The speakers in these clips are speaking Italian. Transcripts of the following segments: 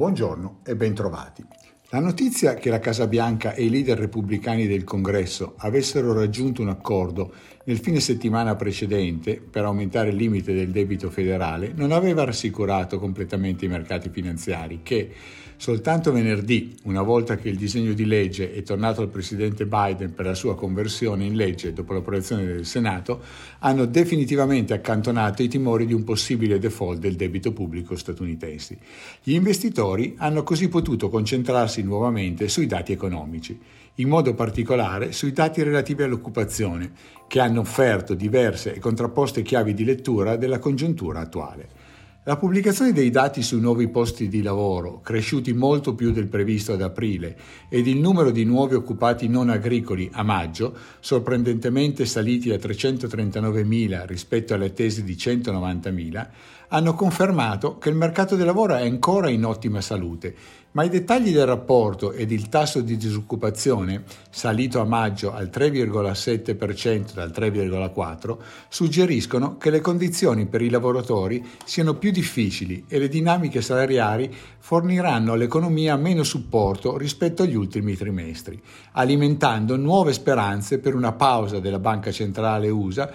Buongiorno e bentrovati. La notizia che la Casa Bianca e i leader repubblicani del Congresso avessero raggiunto un accordo nel fine settimana precedente per aumentare il limite del debito federale non aveva rassicurato completamente i mercati finanziari che, soltanto venerdì, una volta che il disegno di legge è tornato al presidente Biden per la sua conversione in legge dopo l'approvazione del Senato, hanno definitivamente accantonato i timori di un possibile default del debito pubblico statunitense. Gli investitori hanno così potuto concentrarsi concentrarsi nuovamente sui dati economici, in modo particolare sui dati relativi all'occupazione, che hanno offerto diverse e contrapposte chiavi di lettura della congiuntura attuale. La pubblicazione dei dati sui nuovi posti di lavoro, cresciuti molto più del previsto ad aprile, ed il numero di nuovi occupati non agricoli a maggio, sorprendentemente saliti a 339.000 rispetto alle attese di 190.000, hanno confermato che il mercato del lavoro è ancora in ottima salute, ma i dettagli del rapporto ed il tasso di disoccupazione, salito a maggio al 3,7% dal 3,4%, suggeriscono che le condizioni per i lavoratori siano più difficili e le dinamiche salariali forniranno all'economia meno supporto rispetto agli ultimi trimestri, alimentando nuove speranze per una pausa della Banca Centrale USA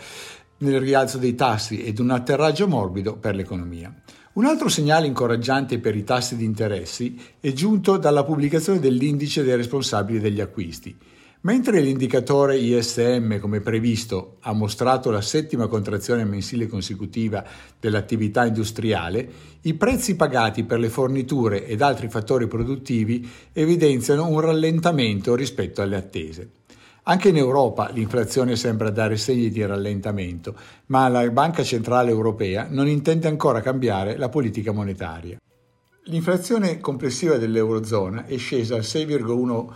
nel rialzo dei tassi ed un atterraggio morbido per l'economia. Un altro segnale incoraggiante per i tassi di interessi è giunto dalla pubblicazione dell'indice dei responsabili degli acquisti. Mentre l'indicatore ISM, come previsto, ha mostrato la settima contrazione mensile consecutiva dell'attività industriale, i prezzi pagati per le forniture ed altri fattori produttivi evidenziano un rallentamento rispetto alle attese. Anche in Europa l'inflazione sembra dare segni di rallentamento, ma la Banca Centrale Europea non intende ancora cambiare la politica monetaria. L'inflazione complessiva dell'Eurozona è scesa al 6,1%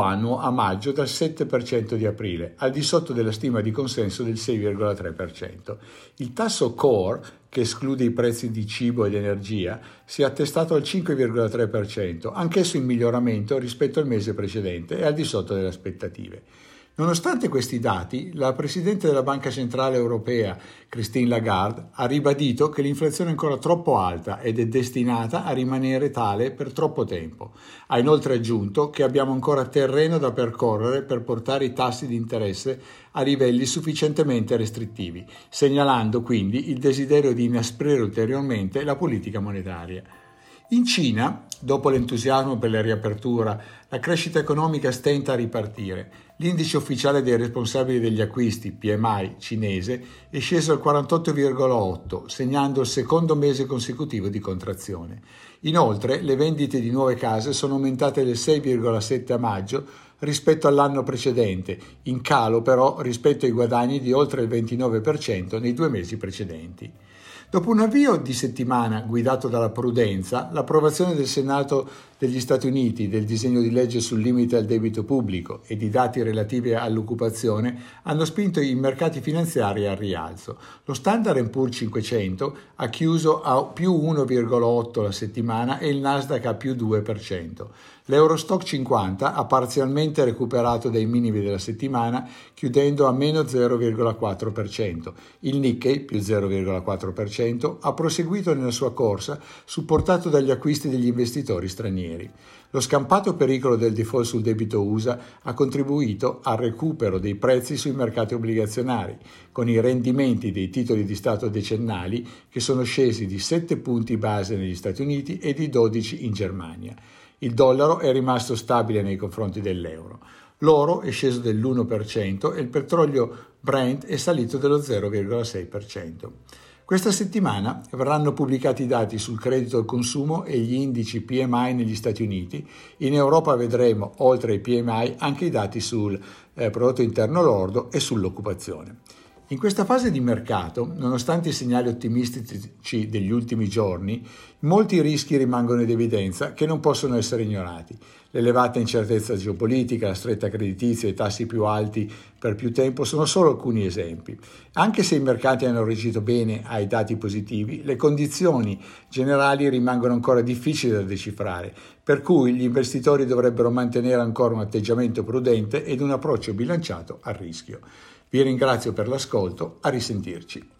annuo a maggio dal 7% di aprile, al di sotto della stima di consenso del 6,3%. Il tasso core, che esclude i prezzi di cibo ed energia, si è attestato al 5,3%, anch'esso in miglioramento rispetto al mese precedente e al di sotto delle aspettative. Nonostante questi dati, la Presidente della Banca Centrale Europea, Christine Lagarde, ha ribadito che l'inflazione è ancora troppo alta ed è destinata a rimanere tale per troppo tempo. Ha inoltre aggiunto che abbiamo ancora terreno da percorrere per portare i tassi di interesse a livelli sufficientemente restrittivi, segnalando quindi il desiderio di inasprire ulteriormente la politica monetaria. In Cina, dopo l'entusiasmo per la riapertura, la crescita economica stenta a ripartire. L'indice ufficiale dei responsabili degli acquisti, PMI cinese, è sceso al 48,8, segnando il secondo mese consecutivo di contrazione. Inoltre, le vendite di nuove case sono aumentate del 6,7 a maggio rispetto all'anno precedente, in calo però rispetto ai guadagni di oltre il 29% nei due mesi precedenti. Dopo un avvio di settimana guidato dalla prudenza, l'approvazione del Senato degli Stati Uniti del disegno di legge sul limite al debito pubblico e di dati relativi all'occupazione hanno spinto i mercati finanziari al rialzo. Lo Standard Poor's 500 ha chiuso a più 1,8 la settimana e il Nasdaq a più 2%. L'Eurostock 50 ha parzialmente recuperato dai minimi della settimana, chiudendo a meno 0,4%. Il Nikkei, più 0,4%, ha proseguito nella sua corsa, supportato dagli acquisti degli investitori stranieri. Lo scampato pericolo del default sul debito USA ha contribuito al recupero dei prezzi sui mercati obbligazionari, con i rendimenti dei titoli di Stato decennali che sono scesi di 7 punti base negli Stati Uniti e di 12 in Germania. Il dollaro è rimasto stabile nei confronti dell'euro. L'oro è sceso dell'1% e il petrolio Brent è salito dello 0,6%. Questa settimana verranno pubblicati i dati sul credito al consumo e gli indici PMI negli Stati Uniti. In Europa vedremo, oltre ai PMI, anche i dati sul eh, prodotto interno lordo e sull'occupazione. In questa fase di mercato, nonostante i segnali ottimistici degli ultimi giorni, molti rischi rimangono in evidenza che non possono essere ignorati. L'elevata incertezza geopolitica, la stretta creditizia e i tassi più alti per più tempo sono solo alcuni esempi. Anche se i mercati hanno reagito bene ai dati positivi, le condizioni generali rimangono ancora difficili da decifrare, per cui gli investitori dovrebbero mantenere ancora un atteggiamento prudente ed un approccio bilanciato al rischio. Vi ringrazio per l'ascolto, a risentirci.